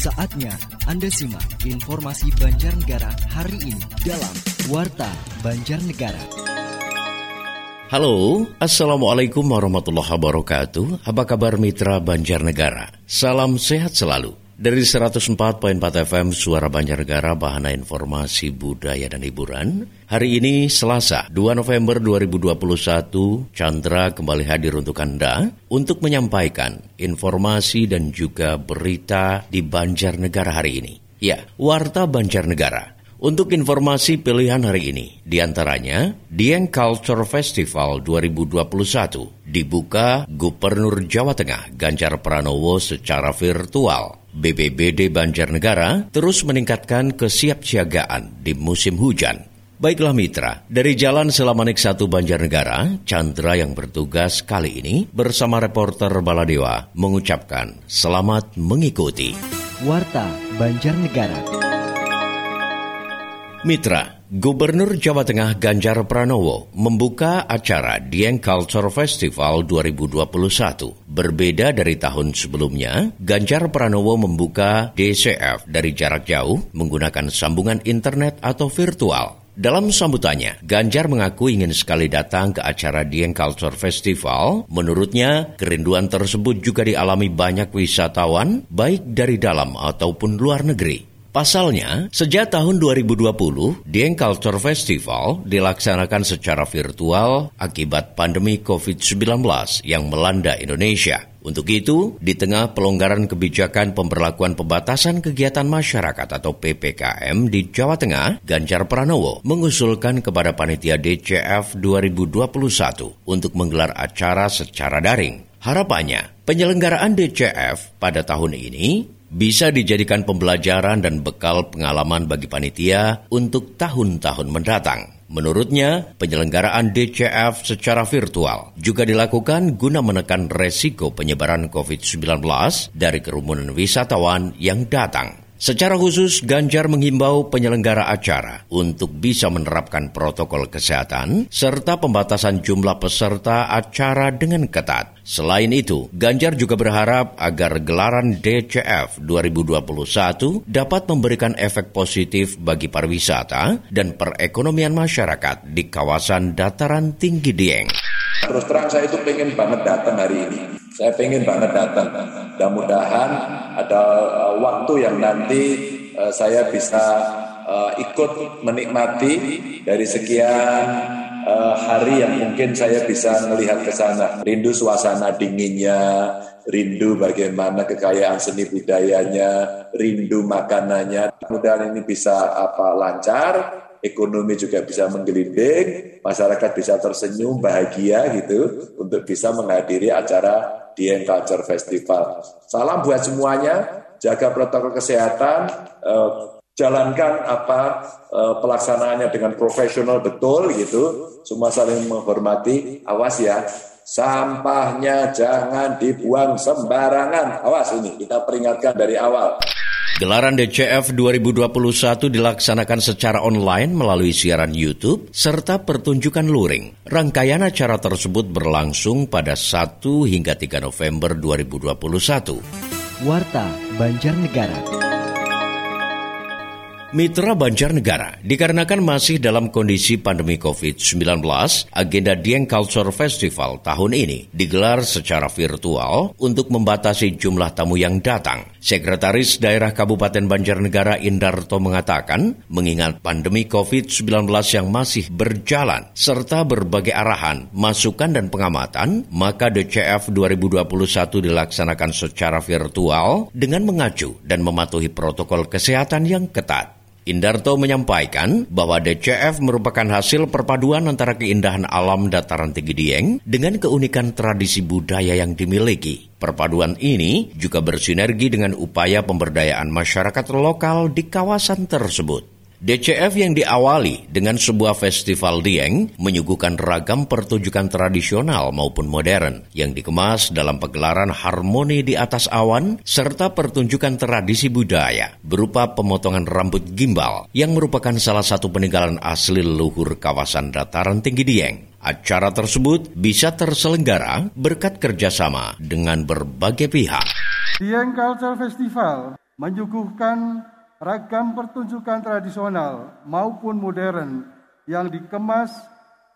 Saatnya Anda simak informasi Banjarnegara hari ini dalam Warta Banjarnegara. Halo, Assalamualaikum warahmatullahi wabarakatuh. Apa kabar mitra Banjarnegara? Salam sehat selalu. Dari 104.4 FM Suara Banjarnegara Bahana Informasi Budaya dan Hiburan. Hari ini Selasa 2 November 2021 Chandra kembali hadir untuk Anda Untuk menyampaikan informasi dan juga berita di Banjarnegara hari ini. Ya, Warta Banjarnegara untuk informasi pilihan hari ini, di antaranya Dieng Culture Festival 2021 dibuka Gubernur Jawa Tengah Ganjar Pranowo secara virtual. BPBD Banjarnegara terus meningkatkan kesiapsiagaan di musim hujan. Baiklah mitra, dari Jalan Selamanik 1 Banjarnegara, Chandra yang bertugas kali ini bersama reporter Baladewa mengucapkan selamat mengikuti. Warta Banjarnegara. Mitra, Gubernur Jawa Tengah Ganjar Pranowo membuka acara Dieng Culture Festival 2021. Berbeda dari tahun sebelumnya, Ganjar Pranowo membuka DCF dari jarak jauh menggunakan sambungan internet atau virtual. Dalam sambutannya, Ganjar mengaku ingin sekali datang ke acara Dieng Culture Festival. Menurutnya, kerinduan tersebut juga dialami banyak wisatawan, baik dari dalam ataupun luar negeri. Pasalnya, sejak tahun 2020, Dieng Culture Festival dilaksanakan secara virtual akibat pandemi COVID-19 yang melanda Indonesia. Untuk itu, di tengah pelonggaran kebijakan pemberlakuan pembatasan kegiatan masyarakat atau PPKM di Jawa Tengah, Ganjar Pranowo mengusulkan kepada panitia DCF 2021 untuk menggelar acara secara daring. Harapannya, penyelenggaraan DCF pada tahun ini bisa dijadikan pembelajaran dan bekal pengalaman bagi panitia untuk tahun-tahun mendatang. Menurutnya, penyelenggaraan DCF secara virtual juga dilakukan guna menekan resiko penyebaran COVID-19 dari kerumunan wisatawan yang datang. Secara khusus, Ganjar menghimbau penyelenggara acara untuk bisa menerapkan protokol kesehatan serta pembatasan jumlah peserta acara dengan ketat. Selain itu, Ganjar juga berharap agar gelaran DCF 2021 dapat memberikan efek positif bagi pariwisata dan perekonomian masyarakat di kawasan dataran tinggi Dieng. Terus terang saya itu pengen banget datang hari ini. Saya pengen banget datang. Mudah-mudahan ada uh, waktu yang nanti uh, saya bisa uh, ikut menikmati dari sekian hari yang mungkin saya bisa melihat ke sana. Rindu suasana dinginnya, rindu bagaimana kekayaan seni budayanya, rindu makanannya. Mudah-mudahan ini bisa apa lancar, ekonomi juga bisa menggelinding, masyarakat bisa tersenyum bahagia gitu untuk bisa menghadiri acara Dieng Culture Festival. Salam buat semuanya, jaga protokol kesehatan, eh, jalankan apa eh, pelaksanaannya dengan profesional betul gitu, semua saling menghormati, awas ya, sampahnya jangan dibuang sembarangan, awas ini kita peringatkan dari awal. Gelaran DCF 2021 dilaksanakan secara online melalui siaran YouTube serta pertunjukan luring. Rangkaian acara tersebut berlangsung pada 1 hingga 3 November 2021. Warta Banjarnegara. Mitra Banjarnegara, dikarenakan masih dalam kondisi pandemi COVID-19, agenda Dieng Culture Festival tahun ini digelar secara virtual untuk membatasi jumlah tamu yang datang. Sekretaris Daerah Kabupaten Banjarnegara Indarto mengatakan, mengingat pandemi COVID-19 yang masih berjalan, serta berbagai arahan, masukan dan pengamatan, maka DCF 2021 dilaksanakan secara virtual dengan mengacu dan mematuhi protokol kesehatan yang ketat. Indarto menyampaikan bahwa DCF merupakan hasil perpaduan antara keindahan alam dataran tinggi Dieng dengan keunikan tradisi budaya yang dimiliki. Perpaduan ini juga bersinergi dengan upaya pemberdayaan masyarakat lokal di kawasan tersebut. DCF yang diawali dengan sebuah festival dieng menyuguhkan ragam pertunjukan tradisional maupun modern yang dikemas dalam pegelaran harmoni di atas awan serta pertunjukan tradisi budaya berupa pemotongan rambut gimbal yang merupakan salah satu peninggalan asli leluhur kawasan dataran tinggi Dieng. Acara tersebut bisa terselenggara berkat kerjasama dengan berbagai pihak. Dieng Culture Festival menyuguhkan ragam pertunjukan tradisional maupun modern yang dikemas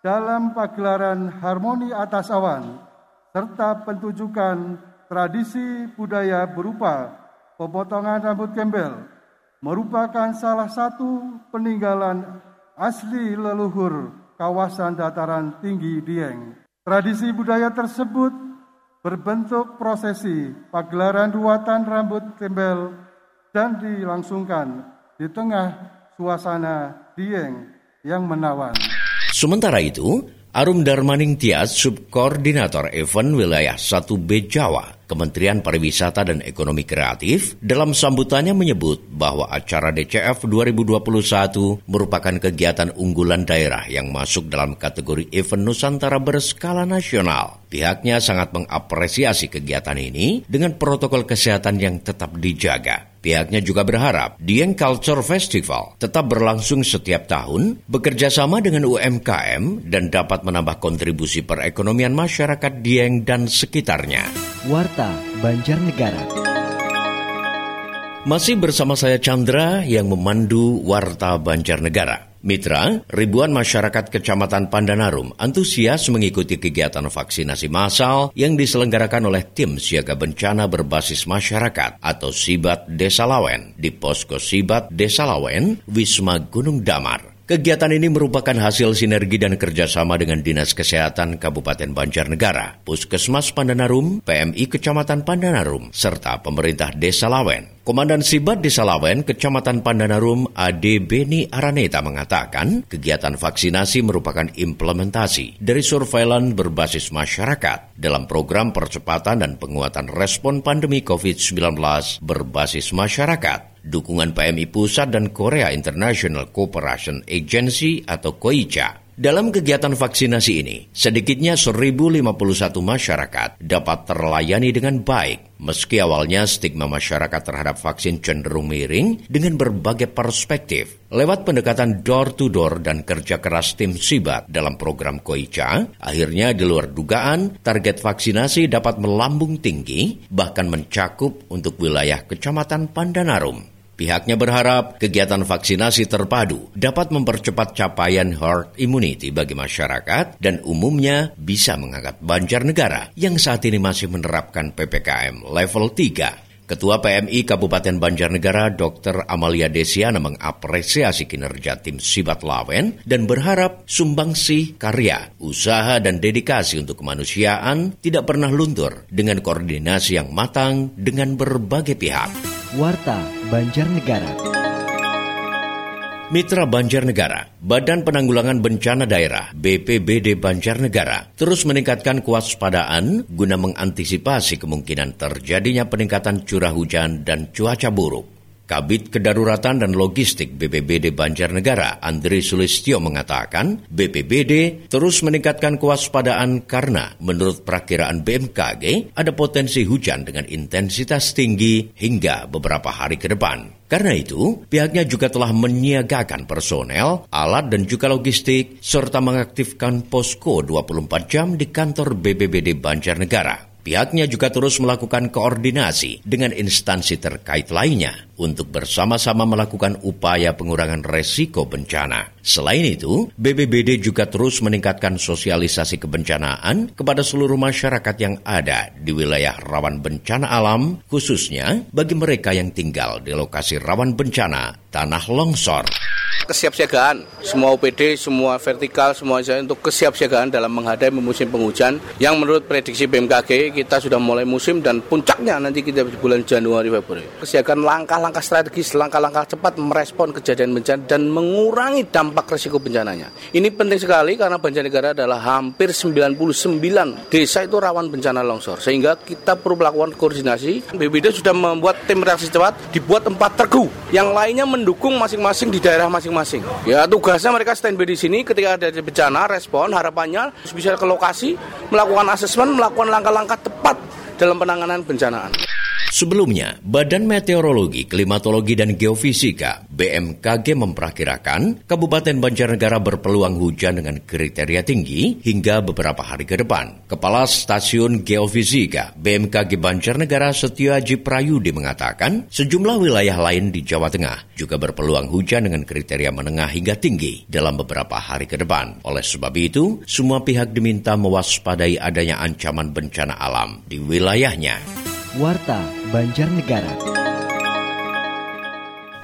dalam pagelaran harmoni atas awan serta pentunjukan tradisi budaya berupa pemotongan rambut gembel merupakan salah satu peninggalan asli leluhur kawasan dataran tinggi Dieng. Tradisi budaya tersebut berbentuk prosesi pagelaran ruatan rambut gembel dan dilangsungkan di tengah suasana Dieng yang menawan. Sementara itu, Arum Darmaning Tias, Subkoordinator Event Wilayah 1B Jawa, Kementerian Pariwisata dan Ekonomi Kreatif, dalam sambutannya menyebut bahwa acara DCF 2021 merupakan kegiatan unggulan daerah yang masuk dalam kategori event Nusantara berskala nasional. Pihaknya sangat mengapresiasi kegiatan ini dengan protokol kesehatan yang tetap dijaga. Pihaknya juga berharap Dieng Culture Festival tetap berlangsung setiap tahun, bekerja sama dengan UMKM dan dapat menambah kontribusi perekonomian masyarakat Dieng dan sekitarnya. Warta Banjarnegara. Masih bersama saya Chandra yang memandu Warta Banjarnegara. Mitra, ribuan masyarakat Kecamatan Pandanarum antusias mengikuti kegiatan vaksinasi massal yang diselenggarakan oleh tim siaga bencana berbasis masyarakat atau Sibat Desa Lawen di Posko Sibat Desa Lawen, Wisma Gunung Damar. Kegiatan ini merupakan hasil sinergi dan kerjasama dengan Dinas Kesehatan Kabupaten Banjarnegara, Puskesmas Pandanarum, PMI Kecamatan Pandanarum, serta pemerintah Desa Lawen. Komandan Sibat Desa Lawen, Kecamatan Pandanarum, Ade Beni Araneta mengatakan, kegiatan vaksinasi merupakan implementasi dari surveillance berbasis masyarakat dalam program percepatan dan penguatan respon pandemi COVID-19 berbasis masyarakat dukungan PMI Pusat dan Korea International Cooperation Agency atau KOICA. Dalam kegiatan vaksinasi ini, sedikitnya 1.051 masyarakat dapat terlayani dengan baik, meski awalnya stigma masyarakat terhadap vaksin cenderung miring dengan berbagai perspektif. Lewat pendekatan door-to-door dan kerja keras tim Sibat dalam program KOICA, akhirnya di luar dugaan, target vaksinasi dapat melambung tinggi, bahkan mencakup untuk wilayah Kecamatan Pandanarum. Pihaknya berharap kegiatan vaksinasi terpadu dapat mempercepat capaian herd immunity bagi masyarakat dan umumnya bisa mengangkat Banjarnegara yang saat ini masih menerapkan PPKM level 3. Ketua PMI Kabupaten Banjarnegara Dr. Amalia Desiana mengapresiasi kinerja tim Sibat Lawen dan berharap sumbangsih karya, usaha, dan dedikasi untuk kemanusiaan tidak pernah luntur dengan koordinasi yang matang dengan berbagai pihak. Warta Banjarnegara. Mitra Banjarnegara, Badan Penanggulangan Bencana Daerah BPBD Banjarnegara terus meningkatkan kewaspadaan guna mengantisipasi kemungkinan terjadinya peningkatan curah hujan dan cuaca buruk. Kabit Kedaruratan dan Logistik BPBD Banjarnegara, Andri Sulistyo mengatakan, BPBD terus meningkatkan kewaspadaan karena menurut perakiraan BMKG ada potensi hujan dengan intensitas tinggi hingga beberapa hari ke depan. Karena itu, pihaknya juga telah menyiagakan personel, alat dan juga logistik, serta mengaktifkan posko 24 jam di kantor BPBD Banjarnegara. Pihaknya juga terus melakukan koordinasi dengan instansi terkait lainnya untuk bersama-sama melakukan upaya pengurangan resiko bencana. Selain itu, BBBD juga terus meningkatkan sosialisasi kebencanaan kepada seluruh masyarakat yang ada di wilayah rawan bencana alam, khususnya bagi mereka yang tinggal di lokasi rawan bencana tanah longsor kesiapsiagaan semua OPD, semua vertikal, semua untuk kesiapsiagaan dalam menghadapi musim penghujan yang menurut prediksi BMKG kita sudah mulai musim dan puncaknya nanti kita di bulan Januari Februari. Kesiagaan langkah-langkah strategis, langkah-langkah cepat merespon kejadian bencana dan mengurangi dampak risiko bencananya. Ini penting sekali karena Banjarnegara adalah hampir 99 desa itu rawan bencana longsor sehingga kita perlu melakukan koordinasi. BBD sudah membuat tim reaksi cepat dibuat tempat tergu yang lainnya mendukung masing-masing di daerah masing masing-masing. Ya tugasnya mereka standby di sini ketika ada bencana, respon, harapannya bisa ke lokasi, melakukan asesmen, melakukan langkah-langkah tepat dalam penanganan bencanaan. Sebelumnya, Badan Meteorologi, Klimatologi, dan Geofisika BMKG memperkirakan Kabupaten Banjarnegara berpeluang hujan dengan kriteria tinggi hingga beberapa hari ke depan. Kepala Stasiun Geofisika BMKG Banjarnegara Setiaji Prayudi mengatakan sejumlah wilayah lain di Jawa Tengah juga berpeluang hujan dengan kriteria menengah hingga tinggi dalam beberapa hari ke depan. Oleh sebab itu, semua pihak diminta mewaspadai adanya ancaman bencana alam di wilayahnya. Warta Banjarnegara.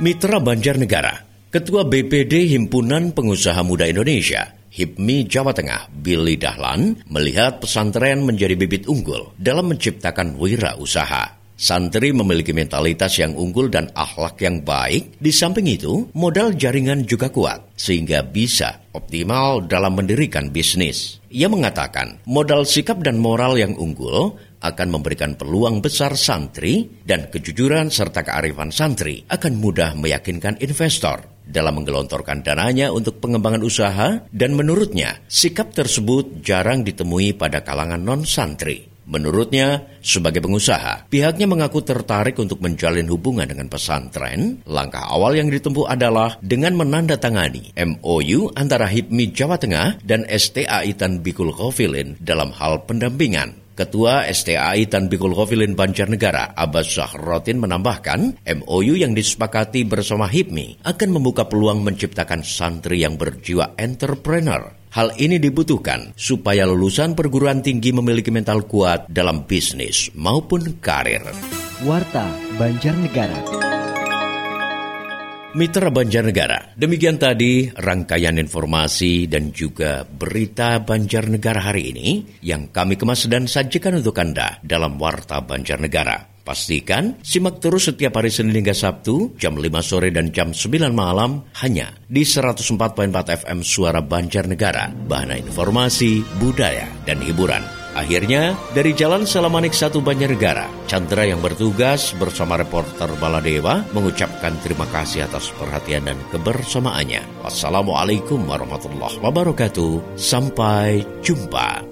Mitra Banjarnegara, Ketua BPD Himpunan Pengusaha Muda Indonesia, HIPMI Jawa Tengah, Billy Dahlan, melihat pesantren menjadi bibit unggul dalam menciptakan wira usaha. Santri memiliki mentalitas yang unggul dan akhlak yang baik. Di samping itu, modal jaringan juga kuat, sehingga bisa optimal dalam mendirikan bisnis. Ia mengatakan, modal sikap dan moral yang unggul akan memberikan peluang besar santri dan kejujuran serta kearifan santri akan mudah meyakinkan investor dalam menggelontorkan dananya untuk pengembangan usaha dan menurutnya sikap tersebut jarang ditemui pada kalangan non-santri. Menurutnya, sebagai pengusaha, pihaknya mengaku tertarik untuk menjalin hubungan dengan pesantren. Langkah awal yang ditempuh adalah dengan menandatangani MOU antara HIPMI Jawa Tengah dan STAI Tan Bikul Khofilin dalam hal pendampingan. Ketua STAI Tan Bikul Khofilin Banjarnegara, Abbas Syahrotin menambahkan, MOU yang disepakati bersama HIPMI akan membuka peluang menciptakan santri yang berjiwa entrepreneur. Hal ini dibutuhkan supaya lulusan perguruan tinggi memiliki mental kuat dalam bisnis maupun karir. Warta Banjarnegara. Mitra Banjarnegara, demikian tadi rangkaian informasi dan juga berita Banjarnegara hari ini yang kami kemas dan sajikan untuk Anda dalam Warta Banjarnegara. Pastikan simak terus setiap hari Senin hingga Sabtu jam 5 sore dan jam 9 malam hanya di 104.4 FM Suara Banjarnegara. Bahan informasi, budaya, dan hiburan. Akhirnya, dari Jalan Salamanik 1 Banjarnegara, Chandra yang bertugas bersama reporter Baladewa mengucapkan terima kasih atas perhatian dan kebersamaannya. Wassalamualaikum warahmatullahi wabarakatuh. Sampai jumpa.